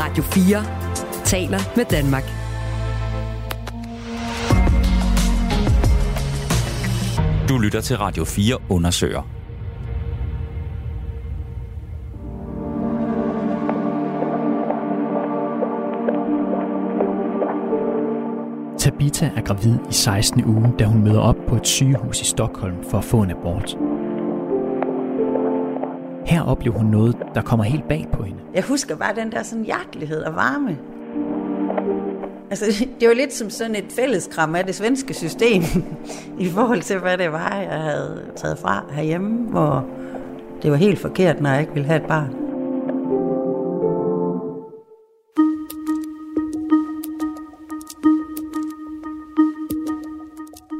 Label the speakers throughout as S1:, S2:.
S1: Radio 4 taler med Danmark.
S2: Du lytter til Radio 4 undersøger.
S3: Tabita er gravid i 16. uge, da hun møder op på et sygehus i Stockholm for at få en abort. Her oplever hun noget, der kommer helt bag på hende.
S4: Jeg husker bare den der sådan hjertelighed og varme. Altså, det var lidt som sådan et fælleskram af det svenske system, i forhold til, hvad det var, jeg havde taget fra herhjemme, hvor det var helt forkert, når jeg ikke ville have et barn.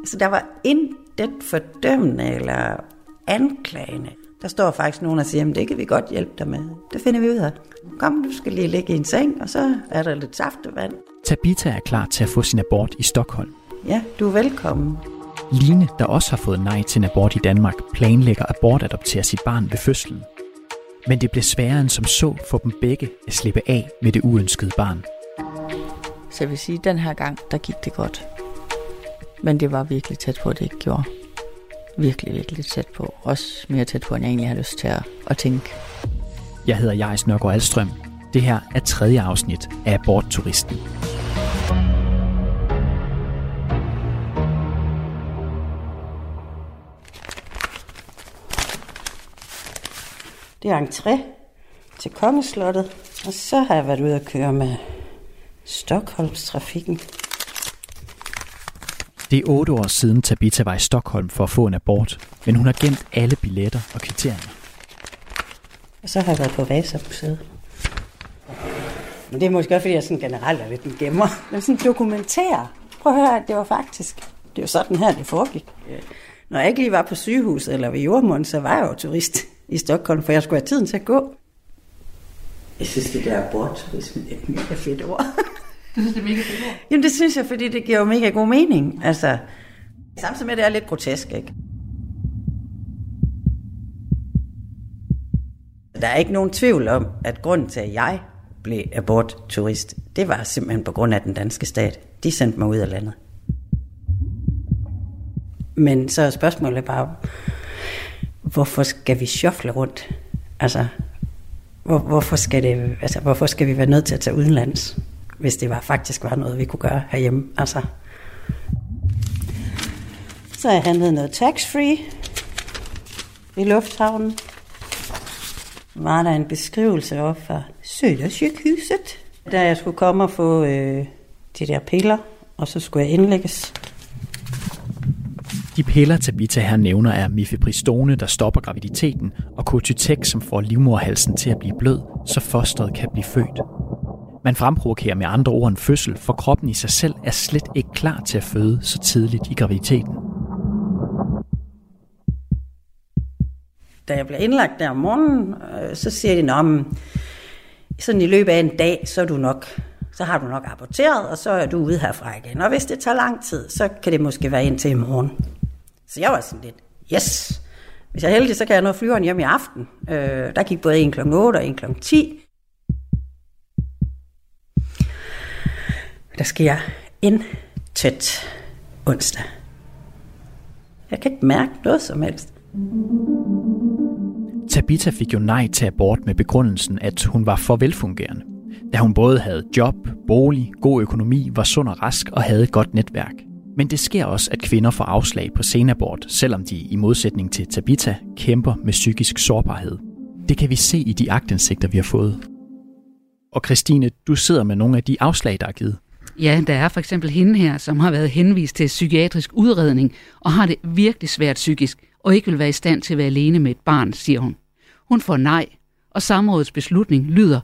S4: Så der var intet fordømmende eller anklagende. Der står faktisk nogen, der siger, at det kan vi godt hjælpe dig med. Det finder vi ud af. Kom, du skal lige ligge i en seng, og så er der lidt saftevand.
S3: Tabita er klar til at få sin abort i Stockholm.
S4: Ja, du er velkommen.
S3: Line, der også har fået nej til en abort i Danmark, planlægger at abortadoptere sit barn ved fødslen. Men det bliver sværere end som så for dem begge at slippe af med det uønskede barn.
S5: Så jeg vil sige, at den her gang, der gik det godt. Men det var virkelig tæt på, at det ikke gjorde. Virkelig, virkelig tæt på. Også mere tæt på, end jeg egentlig har lyst til at, at tænke.
S3: Jeg hedder Jais Nørgaard Alstrøm. Det her er tredje afsnit af Abortturisten.
S4: Det er entré til Kongeslottet, og så har jeg været ude at køre med Stockholmstrafikken.
S3: Det er otte år siden Tabita var i Stockholm for at få en abort, men hun har gemt alle billetter og kvitteringer.
S4: Og så har jeg været på Vasamuseet. Men det er måske også, fordi jeg sådan generelt er lidt en gemmer. Men sådan dokumentere. Prøv at høre, det var faktisk, det var sådan her, det foregik. Når jeg ikke lige var på sygehuset eller ved jordmånden, så var jeg jo turist i Stockholm, for jeg skulle have tiden til at gå. Jeg synes, det der abortturisme er et mega fedt ord.
S6: Du synes, det er mega fedt ord?
S4: Jamen det synes jeg, fordi det giver jo mega god mening. Altså, samtidig med, at det er lidt grotesk, ikke? Der er ikke nogen tvivl om, at grunden til, at jeg blev abortturist, det var simpelthen på grund af den danske stat. De sendte mig ud af landet. Men så er spørgsmålet bare, hvorfor skal vi shuffle rundt? Altså, hvor, hvorfor, skal det, altså, hvorfor skal vi være nødt til at tage udenlands, hvis det var, faktisk var noget, vi kunne gøre herhjemme? Altså, så har jeg handlet noget tax-free i lufthavnen. Var der en beskrivelse op fra Sødersjukhuset, da jeg skulle komme og få øh, de der piller, og så skulle jeg indlægges.
S3: De piller, Tabita her nævner, er mifepristone, der stopper graviditeten, og Cotytex, som får livmorhalsen til at blive blød, så fosteret kan blive født. Man fremprovokerer med andre ord en fødsel, for kroppen i sig selv er slet ikke klar til at føde så tidligt i graviditeten.
S4: Da jeg blev indlagt der om morgenen, øh, så siger de, om sådan i løbet af en dag, så er du nok så har du nok aborteret, og så er du ude herfra igen. Og hvis det tager lang tid, så kan det måske være indtil i morgen. Så jeg var sådan lidt, yes, hvis jeg er heldig, så kan jeg nå flyveren hjem i aften. Øh, der gik både en kl. 8 og en kl. 10. Der sker intet onsdag. Jeg kan ikke mærke noget som helst.
S3: Tabita fik jo nej til abort med begrundelsen, at hun var for velfungerende. Da hun både havde job, bolig, god økonomi, var sund og rask og havde et godt netværk. Men det sker også, at kvinder får afslag på senabort, selvom de i modsætning til Tabita kæmper med psykisk sårbarhed. Det kan vi se i de agtindsigter, vi har fået. Og Christine, du sidder med nogle af de afslag, der er givet.
S6: Ja, der er for eksempel hende her, som har været henvist til psykiatrisk udredning og har det virkelig svært psykisk og ikke vil være i stand til at være alene med et barn, siger hun. Hun får nej, og samrådets beslutning lyder,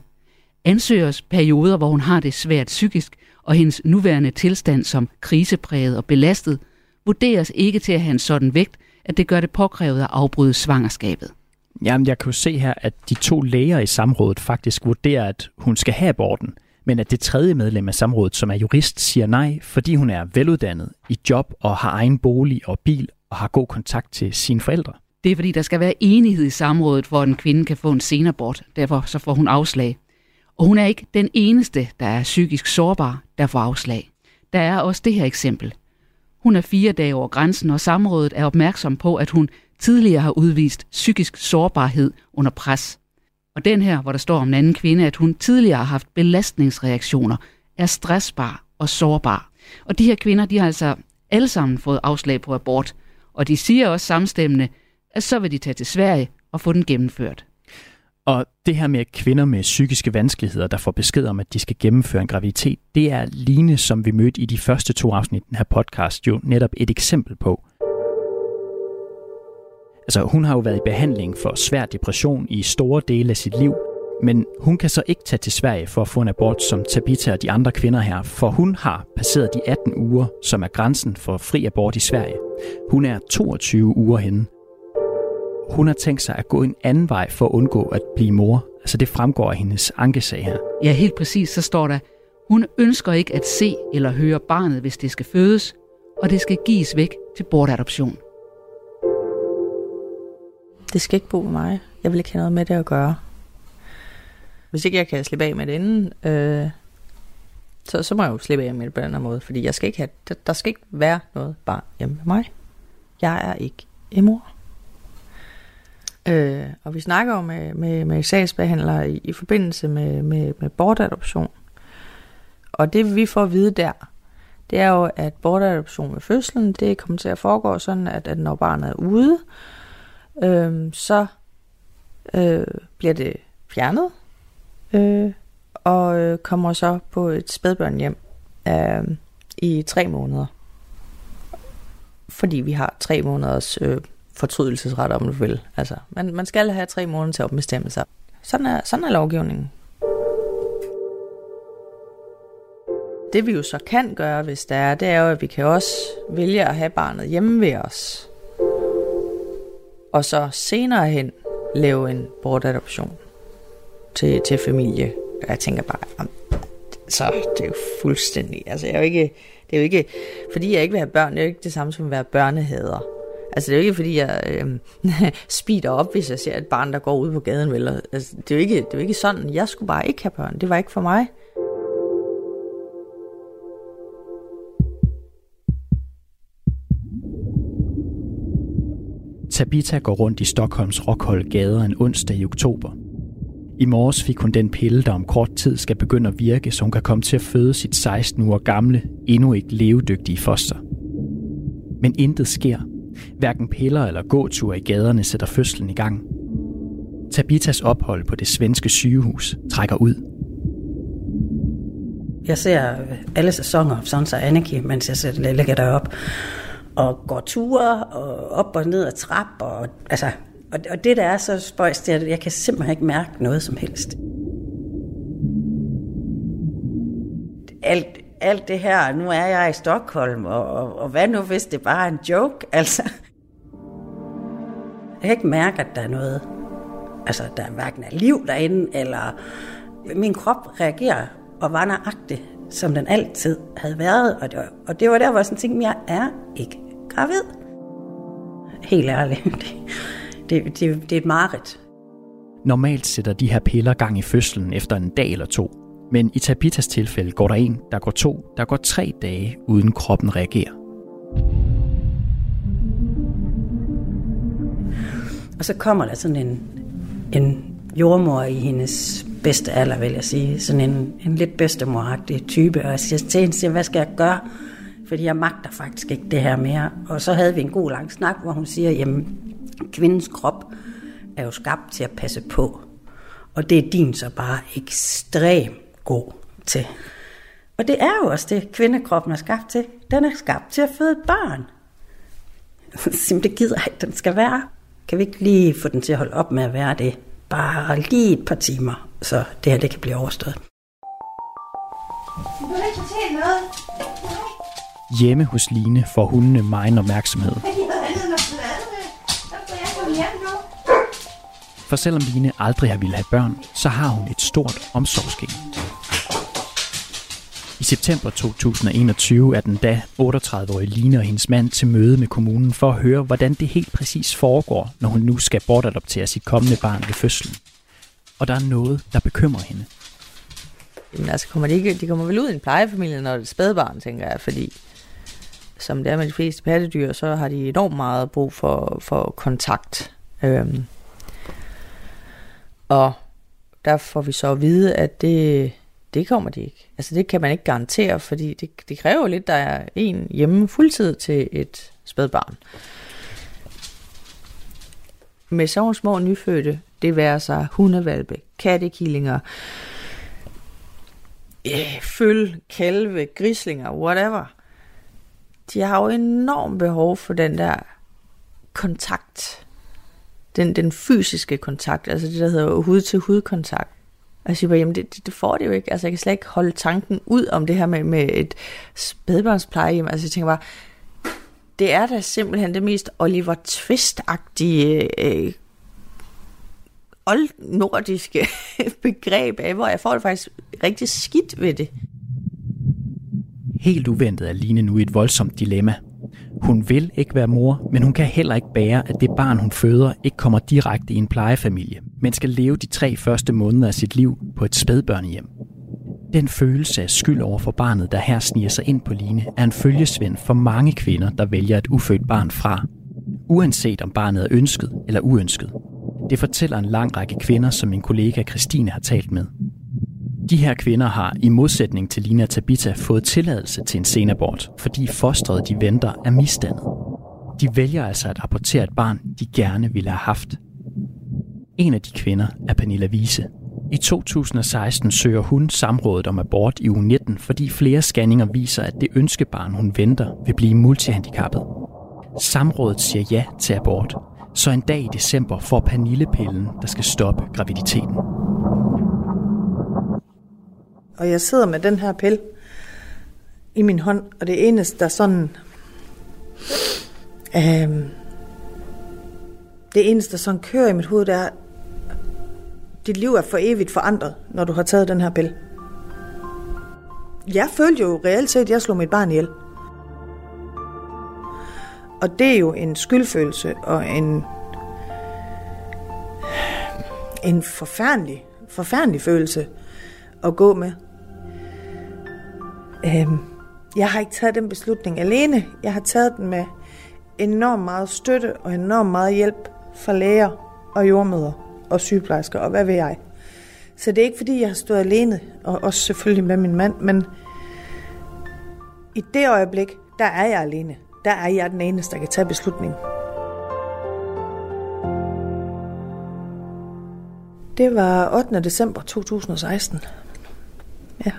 S6: ansøgers perioder, hvor hun har det svært psykisk, og hendes nuværende tilstand som krisepræget og belastet, vurderes ikke til at have en sådan vægt, at det gør det påkrævet at afbryde svangerskabet.
S3: Jamen, jeg kan jo se her, at de to læger i samrådet faktisk vurderer, at hun skal have aborten, men at det tredje medlem af samrådet, som er jurist, siger nej, fordi hun er veluddannet, i job og har egen bolig og bil og har god kontakt til sine forældre.
S6: Det er fordi, der skal være enighed i samrådet, hvor en kvinde kan få en senabort. Derfor så får hun afslag. Og hun er ikke den eneste, der er psykisk sårbar, der får afslag. Der er også det her eksempel. Hun er fire dage over grænsen, og samrådet er opmærksom på, at hun tidligere har udvist psykisk sårbarhed under pres. Og den her, hvor der står om en anden kvinde, at hun tidligere har haft belastningsreaktioner, er stressbar og sårbar. Og de her kvinder, de har altså alle sammen fået afslag på abort, og de siger også samstemmende, at så vil de tage til Sverige og få den gennemført.
S3: Og det her med kvinder med psykiske vanskeligheder, der får besked om, at de skal gennemføre en graviditet, det er Line, som vi mødte i de første to afsnit af den her podcast, jo netop et eksempel på. Altså, hun har jo været i behandling for svær depression i store dele af sit liv, men hun kan så ikke tage til Sverige for at få en abort som Tabitha og de andre kvinder her, for hun har passeret de 18 uger, som er grænsen for fri abort i Sverige. Hun er 22 uger henne. Hun har tænkt sig at gå en anden vej for at undgå at blive mor. Altså det fremgår af hendes ankesag her.
S6: Ja, helt præcis, så står der, hun ønsker ikke at se eller høre barnet, hvis det skal fødes, og det skal gives væk til bortadoption.
S5: Det skal ikke bo med mig. Jeg vil ikke have noget med det at gøre. Hvis ikke jeg kan slippe af med det inden, øh, så, så må jeg jo slippe af med det på den anden måde. Fordi jeg skal ikke have, der, der skal ikke være noget barn hjemme med mig. Jeg er ikke en mor. Øh, og vi snakker jo med, med, med sagsbehandlere i, i forbindelse med, med, med bortadoption. Og det vi får at vide der, det er jo, at bortadoption ved fødslen, det kommer til at foregå sådan, at, at når barnet er ude, øh, Øhm, så øh, bliver det fjernet, øh, og øh, kommer så på et spædbørn hjem øh, i tre måneder. Fordi vi har tre måneders øh, fortrydelsesret, om du vil. Altså, man, man skal have tre måneder til at bestemme sig. Sådan er, sådan er lovgivningen. Det vi jo så kan gøre, hvis det er, det er jo, at vi kan også vælge at have barnet hjemme ved os. Og så senere hen lave en bortadoption til, til familie. Jeg tænker bare, så det er jo fuldstændig, altså jeg er jo ikke, det er jo ikke, fordi jeg ikke vil have børn, det er jo ikke det samme som at være børnehader. Altså det er jo ikke fordi jeg øh, speeder op, hvis jeg ser et barn, der går ud på gaden. Vel? Altså, det, er jo ikke, det er jo ikke sådan, jeg skulle bare ikke have børn, det var ikke for mig.
S3: Tabita går rundt i Stockholms Rockhold gader en onsdag i oktober. I morges fik hun den pille, der om kort tid skal begynde at virke, så hun kan komme til at føde sit 16 uger gamle, endnu ikke levedygtige foster. Men intet sker. Hverken piller eller gåture i gaderne sætter fødslen i gang. Tabitas ophold på det svenske sygehus trækker ud.
S4: Jeg ser alle sæsoner af Sons Anarchy, mens jeg sætter ligger derop og går ture og op og ned ad trap. Og, altså, og, og det, der er så spøjst, det er, at jeg kan simpelthen ikke mærke noget som helst. Alt, alt det her, nu er jeg i Stockholm, og, og, og hvad nu, hvis det bare er en joke? Altså, jeg kan ikke mærke, at der er noget, altså der er hverken er liv derinde, eller min krop reagerer og var nøjagtig, som den altid havde været. Og det var, og det var der, hvor jeg sådan tænkte, jeg er ikke gravid. Helt ærligt. Det, det, det, det er et mareridt.
S3: Normalt sætter de her piller gang i fødslen efter en dag eller to. Men i Tabitas tilfælde går der en, der går to, der går tre dage, uden kroppen reagerer.
S4: Og så kommer der sådan en, en jordmor i hendes bedste alder, vil jeg sige. Sådan en, en lidt bedstemoragtig type. Og jeg siger til hende, siger, hvad skal jeg gøre? Fordi jeg magter faktisk ikke det her mere. Og så havde vi en god lang snak, hvor hun siger, jamen, kvindens krop er jo skabt til at passe på. Og det er din så bare ekstremt god til. Og det er jo også det, kvindekroppen er skabt til. Den er skabt til at føde børn. barn. det gider jeg ikke, den skal være. Kan vi ikke lige få den til at holde op med at være det? Bare lige et par timer, så det her det kan blive overstået.
S7: Du kan ikke fortælle noget.
S3: Hjemme hos Line får hundene meget opmærksomhed. For selvom Line aldrig har ville have børn, så har hun et stort omsorgsgen. I september 2021 er den da 38-årige Line og hendes mand til møde med kommunen for at høre, hvordan det helt præcis foregår, når hun nu skal bortadoptere sit kommende barn ved fødslen. Og der er noget, der bekymrer hende.
S5: Jamen, altså, kommer de, ikke, de kommer vel ud i en plejefamilie, når det er spædbarn, tænker jeg, fordi som det er med de fleste pattedyr, så har de enormt meget brug for, for kontakt. Øhm. Og der får vi så at vide, at det, det kommer de ikke. Altså det kan man ikke garantere, fordi det, det kræver lidt, der er en hjemme fuldtid til et spædbarn. Med så små nyfødte, det værer sig hundevalpe, kattekillinger, øh, føl, kalve, grislinger, whatever. De har jo enormt behov for den der kontakt. Den, den fysiske kontakt, altså det, der hedder hud-til-hud-kontakt. Og jeg siger bare, jamen det, det, det får det jo ikke. Altså jeg kan slet ikke holde tanken ud om det her med, med et spædbørnsplejehjem. Altså jeg tænker bare, det er da simpelthen det mest Oliver Twist-agtige øh, oldnordiske begreb af, hvor jeg får det faktisk rigtig skidt ved det.
S3: Helt uventet er Line nu i et voldsomt dilemma. Hun vil ikke være mor, men hun kan heller ikke bære, at det barn, hun føder, ikke kommer direkte i en plejefamilie, men skal leve de tre første måneder af sit liv på et spædbørnehjem. Den følelse af skyld over for barnet, der her sniger sig ind på Line, er en følgesvend for mange kvinder, der vælger et ufødt barn fra. Uanset om barnet er ønsket eller uønsket. Det fortæller en lang række kvinder, som min kollega Christine har talt med. De her kvinder har, i modsætning til Lina Tabita, fået tilladelse til en senabort, fordi fostret, de venter, er misdannet. De vælger altså at abortere et barn, de gerne ville have haft. En af de kvinder er Pernilla Wiese. I 2016 søger hun samrådet om abort i uge 19, fordi flere scanninger viser, at det ønskebarn, hun venter, vil blive multihandicappet. Samrådet siger ja til abort, så en dag i december får Pernille pillen, der skal stoppe graviditeten.
S8: Og jeg sidder med den her pille i min hånd, og det eneste, der sådan... Øh, det eneste, der sådan kører i mit hoved, det er, dit liv er for evigt forandret, når du har taget den her pille. Jeg følte jo reelt set, at jeg slog mit barn ihjel. Og det er jo en skyldfølelse og en, en forfærdelig, forfærdelig følelse at gå med. Øhm, jeg har ikke taget den beslutning alene. Jeg har taget den med enormt meget støtte og enormt meget hjælp fra læger og jordmøder og sygeplejersker og hvad ved jeg. Så det er ikke fordi, jeg har stået alene, og også selvfølgelig med min mand, men i det øjeblik, der er jeg alene. Der er jeg den eneste, der kan tage beslutningen. Det var 8. december 2016. Ja.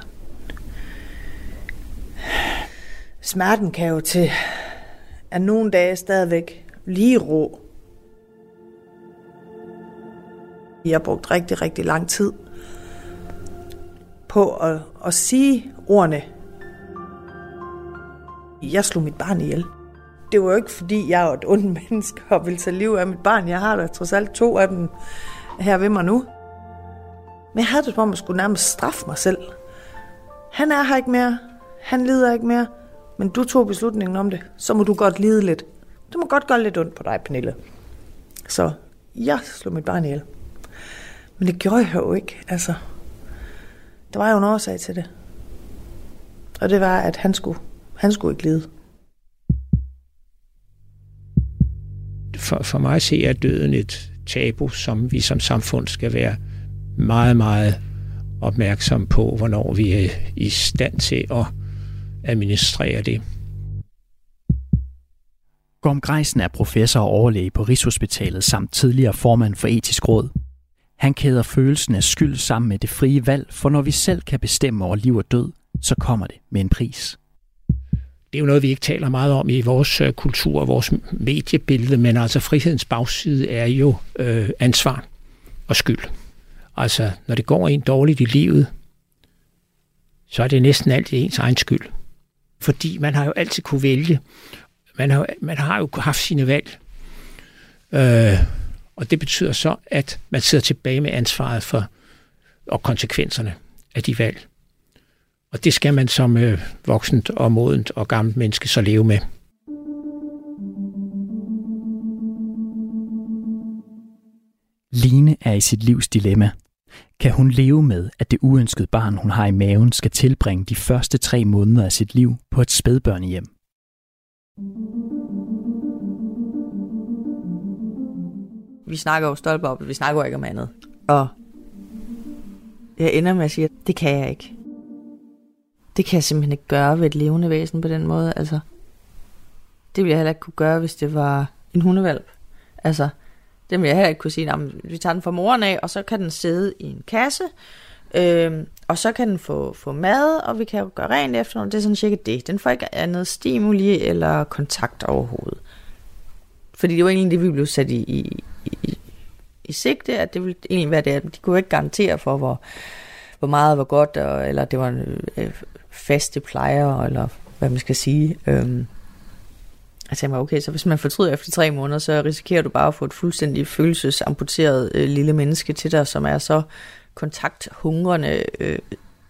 S8: Smerten kan jo til at nogle dage stadigvæk lige rå. Jeg har brugt rigtig, rigtig lang tid på at, at sige ordene. Jeg slog mit barn ihjel. Det var jo ikke, fordi jeg er et ondt menneske og vil tage liv af mit barn. Jeg har da trods alt to af dem her ved mig nu. Men jeg havde det som om, jeg skulle nærmest straffe mig selv. Han er her ikke mere. Han lider ikke mere. Men du tog beslutningen om det. Så må du godt lide lidt. Det må godt gøre lidt ondt på dig, Pernille. Så jeg slog mit barn ihjel. Men det gjorde jeg jo ikke. Altså, der var jo en årsag til det. Og det var, at han skulle, han skulle ikke lide.
S9: For, for mig ser jeg døden et tabu, som vi som samfund skal være meget, meget opmærksom på, hvornår vi er i stand til at administrere det.
S3: Gorm Greisen er professor og overlæge på Rigshospitalet samt tidligere formand for etisk råd. Han kæder følelsen af skyld sammen med det frie valg, for når vi selv kan bestemme over liv og død, så kommer det med en pris.
S9: Det er jo noget, vi ikke taler meget om i vores øh, kultur og vores mediebillede, men altså frihedens bagside er jo øh, ansvar og skyld. Altså, når det går en dårligt i livet, så er det næsten altid ens egen skyld. Fordi man har jo altid kunne vælge. Man har, man har jo haft sine valg. Øh, og det betyder så, at man sidder tilbage med ansvaret for og konsekvenserne af de valg. Og det skal man som øh, voksent og modent og gammelt menneske så leve med.
S3: Line er i sit livs dilemma. Kan hun leve med, at det uønskede barn, hun har i maven, skal tilbringe de første tre måneder af sit liv på et spædbørnehjem?
S5: Vi snakker jo stolper op, vi snakker jo ikke om andet. Og jeg ender med at sige, at det kan jeg ikke. Det kan jeg simpelthen ikke gøre ved et levende væsen på den måde. Altså, det ville jeg heller ikke kunne gøre, hvis det var en hundevalp. Altså, det vil jeg heller ikke kunne sige, at vi tager den fra moren af, og så kan den sidde i en kasse, øh, og så kan den få, få mad, og vi kan jo gøre rent efter Det er sådan cirka det. Den får ikke andet stimuli eller kontakt overhovedet. Fordi det var egentlig det, vi blev sat i, i, i, i sigte, at det ville egentlig være det, at de kunne ikke garantere for, hvor, hvor meget var godt, og, eller det var en øh, faste plejer, eller hvad man skal sige. Øhm. Jeg tænkte mig, okay, så hvis man fortryder efter tre måneder, så risikerer du bare at få et fuldstændig følelsesamputeret øh, lille menneske til dig, som er så kontakthungrende, øh,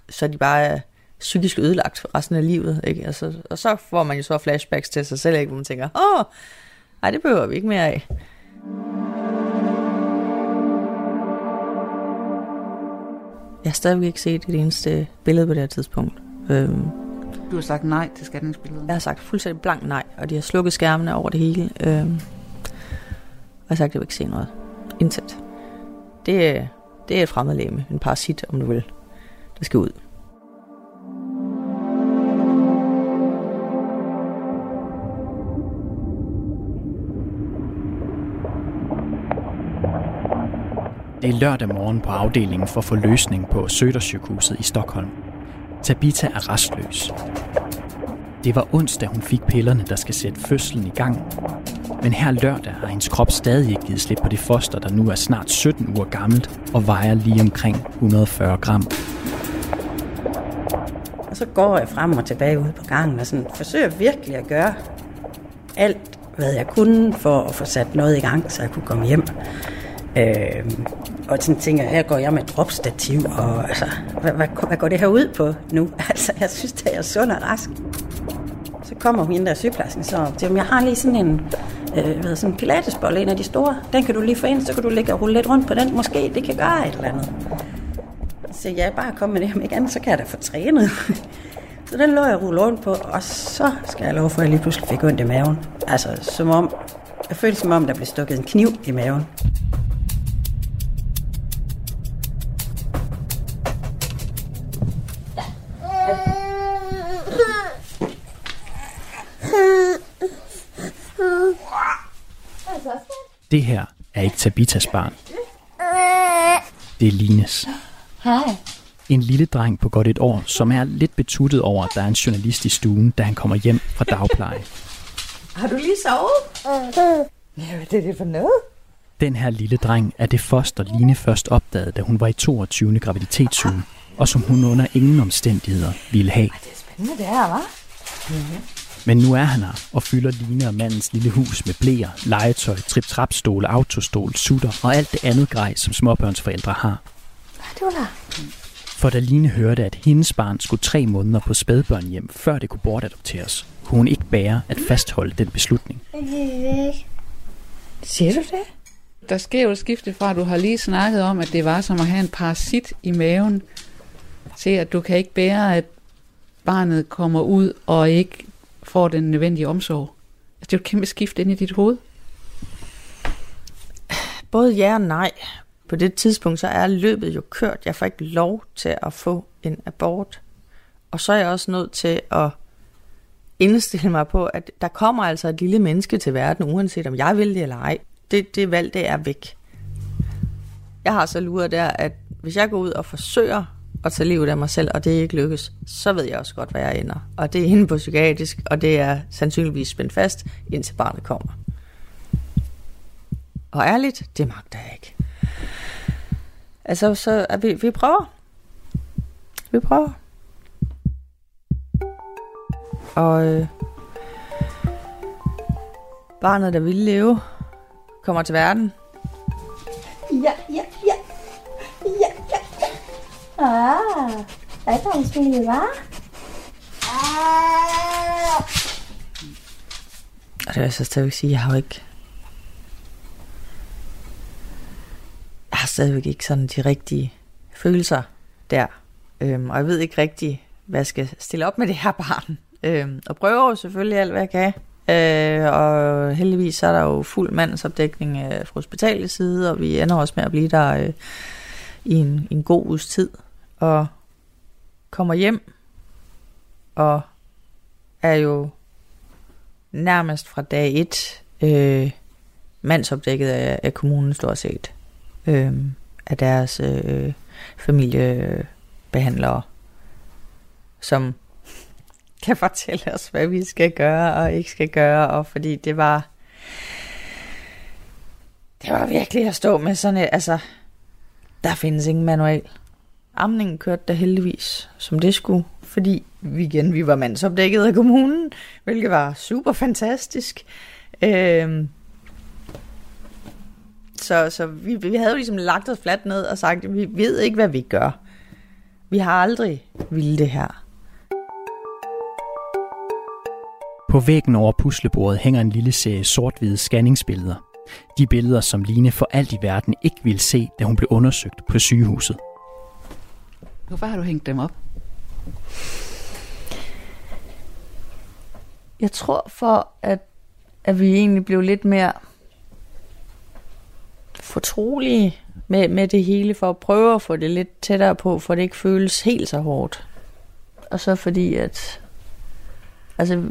S5: så de bare er psykisk ødelagt resten af livet. Ikke? Altså, og så får man jo så flashbacks til sig selv, ikke? hvor man tænker, åh, nej, det behøver vi ikke mere af. Jeg har stadigvæk ikke set det eneste billede på det her tidspunkt. Øhm,
S6: du har sagt nej til scanningsbilledet?
S5: Jeg har sagt fuldstændig blank nej, og de har slukket skærmene over det hele. Øhm, og jeg har sagt, at jeg vil ikke se noget. Intet. Det, det er et fremmedlæme, en parasit, om du vil. Det skal ud.
S3: Det er lørdag morgen på afdelingen for forløsning på Södersjukhuset i Stockholm. Tabita er restløs. Det var onsdag, hun fik pillerne, der skal sætte fødslen i gang. Men her lørdag har hendes krop stadig ikke givet slip på det foster, der nu er snart 17 uger gammelt og vejer lige omkring 140 gram.
S4: Og så går jeg frem og tilbage ud på gangen og sådan, forsøger virkelig at gøre alt, hvad jeg kunne for at få sat noget i gang, så jeg kunne komme hjem. Øh, og sådan tænker jeg, her går jeg med dropstativ, og altså, hvad, hvad, hvad går det her ud på nu? Altså, jeg synes, at jeg er sund og rask. Så kommer hun der sygeplejersken, så siger jeg har lige sådan en øh, hvad, sådan en pilatesbold, en af de store. Den kan du lige få ind, så kan du ligge og rulle lidt rundt på den. Måske det kan gøre et eller andet. Så jeg bare kom med det her, igen, så kan jeg da få trænet. så den lå jeg rulle rundt på, og så skal jeg love for, at jeg lige pludselig fik ondt i maven. Altså, som om, jeg følte som om, der blev stukket en kniv i maven.
S3: Det her er ikke Tabitas barn. Det er Lines.
S7: Hej.
S3: En lille dreng på godt et år, som er lidt betuttet over, at der er en journalist i stuen, da han kommer hjem fra dagpleje.
S7: Har du lige sovet? Ja, hvad er det for noget?
S3: Den her lille dreng er det foster, Line først opdagede, da hun var i 22. graviditetsuge, og som hun under ingen omstændigheder ville have.
S7: Det er spændende det her, hva'? Mm-hmm.
S3: Men nu er han her og fylder Line og mandens lille hus med blæer, legetøj, trip-trap-stole, autostol, sutter og alt det andet grej, som småbørnsforældre har.
S7: Det var der.
S3: For da Line hørte, at hendes barn skulle tre måneder på spædbørnhjem, før det kunne bortadopteres, kunne hun ikke bære at fastholde den beslutning.
S7: Siger du det?
S6: Der sker jo et skifte fra, at du har lige snakket om, at det var som at have en parasit i maven, til at du kan ikke bære, at barnet kommer ud og ikke får den nødvendige omsorg. Altså, det er jo et kæmpe skift ind i dit hoved.
S5: Både ja og nej. På det tidspunkt, så er løbet jo kørt. Jeg får ikke lov til at få en abort. Og så er jeg også nødt til at indstille mig på, at der kommer altså et lille menneske til verden, uanset om jeg vil det eller ej. Det, det valg, det er væk. Jeg har så luret der, at hvis jeg går ud og forsøger at tage livet af mig selv, og det ikke lykkes, så ved jeg også godt, hvad jeg ender. Og det er inde på psykiatrisk, og det er sandsynligvis spændt fast, indtil barnet kommer. Og ærligt, det magter jeg ikke. Altså, så er vi, vi prøver. Vi prøver. Og øh, barnet, der ville leve, kommer til verden.
S7: Ja, ja. Ah, det er en spille, hva'? Ah.
S5: Og det vil jeg så stadigvæk sige, jeg har jo ikke... Jeg har stadigvæk ikke sådan de rigtige følelser der. Øhm, og jeg ved ikke rigtig, hvad jeg skal stille op med det her barn. Øhm, og prøver jo selvfølgelig alt, hvad jeg kan. Øh, og heldigvis så er der jo fuld mandsopdækning øh, fra hospitalets side, og vi ender også med at blive der øh, i, en, en god uges tid. Og kommer hjem, og er jo nærmest fra dag et øh, mandsopdækket af, af kommunen stort set. Øh, af deres øh, familiebehandlere, som kan fortælle os, hvad vi skal gøre og ikke skal gøre, og fordi det var, det var virkelig at stå med sådan et, altså, der findes ingen manual. Amningen kørte da heldigvis, som det skulle, fordi vi igen, vi var mandsopdækket af kommunen, hvilket var super fantastisk. Øhm, så så vi, vi havde jo ligesom lagt os fladt ned og sagt, vi ved ikke, hvad vi gør. Vi har aldrig ville det her.
S3: På væggen over puslebordet hænger en lille serie sort-hvide scanningsbilleder. De billeder, som Line for alt i verden ikke ville se, da hun blev undersøgt på sygehuset.
S6: Hvorfor har du hængt dem op?
S5: Jeg tror for, at, at vi egentlig blev lidt mere fortrolige med, med det hele, for at prøve at få det lidt tættere på, for det ikke føles helt så hårdt. Og så fordi, at altså,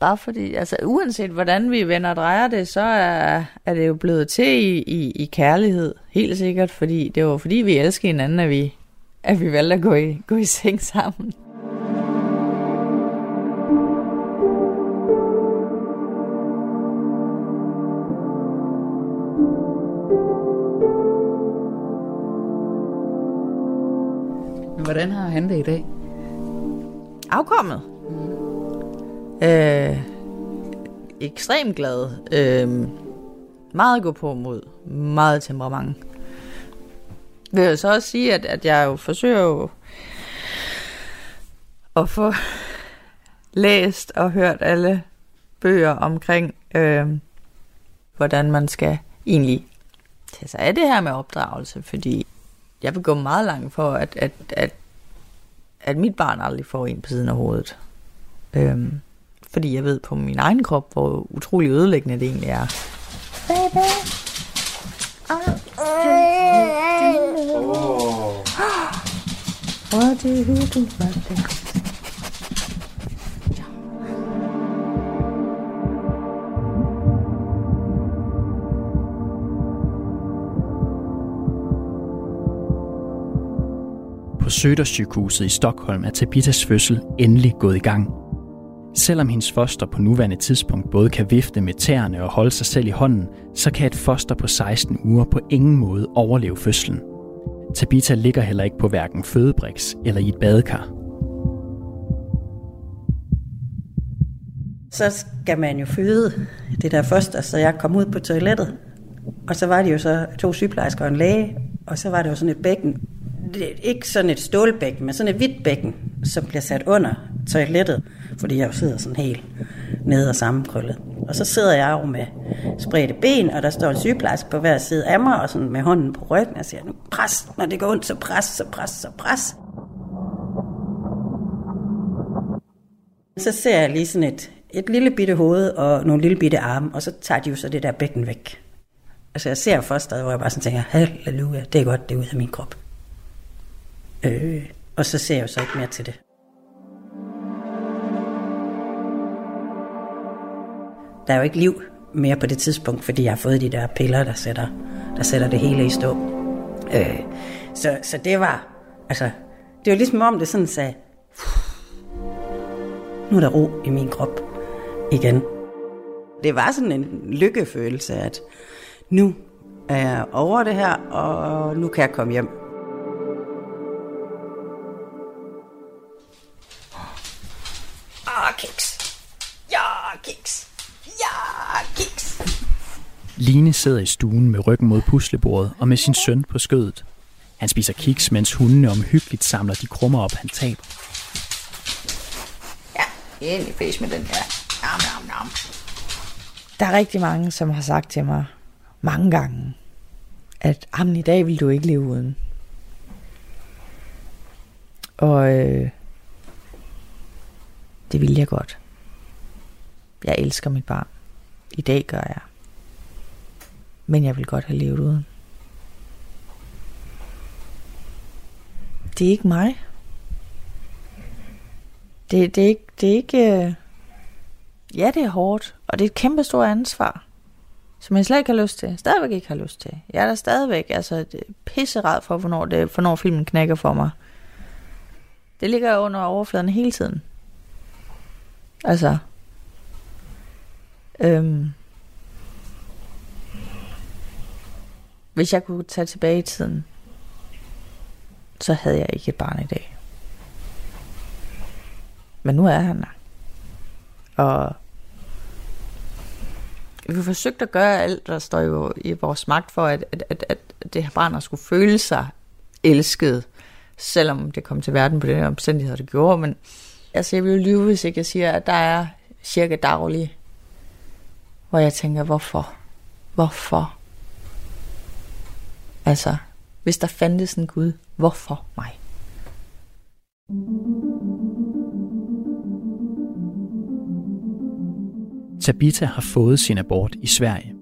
S5: bare fordi, altså uanset hvordan vi vender og drejer det, så er, er det jo blevet til i, i, i kærlighed, helt sikkert, fordi det var fordi vi elsker hinanden, at vi, at vi valgte at gå i, gå i seng sammen.
S6: Hvordan har han det i dag?
S5: Afkommet. Øh, ekstremt glad. Øh, meget gå på mod. Meget temperament. Vil jeg så også sige, at, at jeg jo forsøger jo at få læst og hørt alle bøger omkring, øh, hvordan man skal egentlig tage sig af det her med opdragelse, fordi jeg vil gå meget langt for, at, at, at, at mit barn aldrig får en på siden af hovedet. Øhm, fordi jeg ved på min egen krop, hvor utrolig ødelæggende det egentlig er. Baby. What do you do about that?
S3: På Södersykehuset i Stockholm er Tabitas fødsel endelig gået i gang. Selvom hendes foster på nuværende tidspunkt både kan vifte med tæerne og holde sig selv i hånden, så kan et foster på 16 uger på ingen måde overleve fødslen. Tabita ligger heller ikke på hverken fødebriks eller i et badekar.
S4: Så skal man jo føde det der foster, så jeg kom ud på toilettet. Og så var det jo så to sygeplejersker og en læge, og så var det jo sådan et bækken. Det er ikke sådan et stålbækken, men sådan et hvidt bækken, som bliver sat under toilettet, fordi jeg jo sidder sådan helt nede og sammenkrøllet. Og så sidder jeg jo med spredte ben, og der står en sygeplejerske på hver side af mig, og sådan med hånden på ryggen, og siger, pres, når det går ondt, så pres, så pres, så pres. Så ser jeg lige sådan et, et lille bitte hoved og nogle lille bitte arme, og så tager de jo så det der bækken væk. Altså jeg ser fosteret, hvor jeg bare sådan tænker, halleluja, det er godt, det er ud af min krop. Øh, og så ser jeg jo så ikke mere til det. Der er jo ikke liv mere på det tidspunkt, fordi jeg har fået de der piller, der sætter, der sætter det hele i stå. Øh, så, så det var, altså, det var ligesom om det sådan sagde, nu er der ro i min krop igen. Det var sådan en lykkefølelse, at nu er jeg over det her, og nu kan jeg komme hjem.
S3: Sidder i stuen med ryggen mod puslebordet og med sin søn på skødet. Han spiser kiks, mens hundene omhyggeligt samler de krummer op, han taber.
S5: Ja, ind i face med den her. Nam, nam, nam. Der er rigtig mange, som har sagt til mig mange gange, at jamen, i dag vil du ikke leve uden. Og øh, det vil jeg godt. Jeg elsker mit barn. I dag gør jeg. Men jeg vil godt have levet uden. Det er ikke mig. Det, det er ikke... Det er ikke. Øh, ja, det er hårdt, og det er et kæmpe stort ansvar, som jeg slet ikke har lyst til. Stadigvæk ikke har lyst til. Jeg er der stadigvæk altså, pisserad for, hvornår, det, hvornår filmen knækker for mig. Det ligger under overfladen hele tiden. Altså. Øhm, hvis jeg kunne tage tilbage i tiden, så havde jeg ikke et barn i dag. Men nu er han der. Og vi har forsøgt at gøre alt, der står jo i vores magt for, at, at, at, at det her barn skulle føle sig elsket, selvom det kom til verden på den omstændighed, det gjorde. Men altså, jeg vil jo lyve, hvis ikke jeg siger, at der er cirka daglig, hvor jeg tænker, hvorfor? Hvorfor? Altså, hvis der fandtes en Gud, hvorfor mig?
S3: Tabita har fået sin abort i Sverige.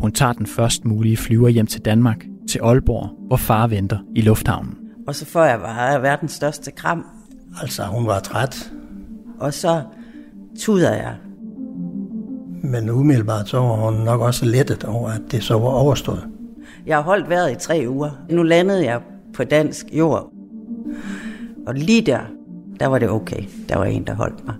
S3: Hun tager den først mulige flyver hjem til Danmark, til Aalborg, hvor far venter i lufthavnen.
S4: Og så får jeg bare verdens største kram.
S10: Altså, hun var træt.
S4: Og så tuder jeg.
S10: Men umiddelbart så var hun nok også lettet over, at det så var overstået.
S4: Jeg har holdt vejret i tre uger. Nu landede jeg på dansk jord. Og lige der, der var det okay. Der var en, der holdt mig.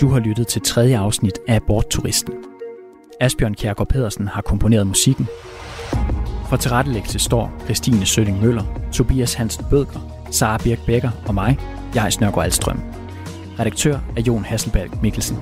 S3: Du har lyttet til tredje afsnit af Abortturisten. Asbjørn Kjærgaard Pedersen har komponeret musikken. For tilrettelæggelse står Christine Søtting Møller, Tobias Hansen Bødker, Sara Birk Becker og mig, jeg Snørgaard Alstrøm. Redaktør er Jon Hasselberg Mikkelsen.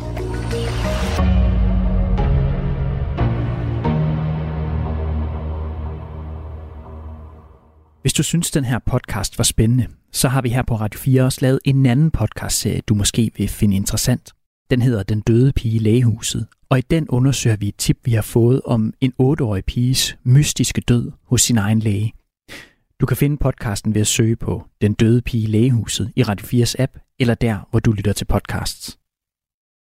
S3: Hvis du synes, den her podcast var spændende, så har vi her på Radio 4 også lavet en anden podcastserie, du måske vil finde interessant. Den hedder Den døde pige i lægehuset, og i den undersøger vi et tip, vi har fået om en 8-årig piges mystiske død hos sin egen læge. Du kan finde podcasten ved at søge på Den døde pige lægehuset i Radio 4's app, eller der, hvor du lytter til podcasts.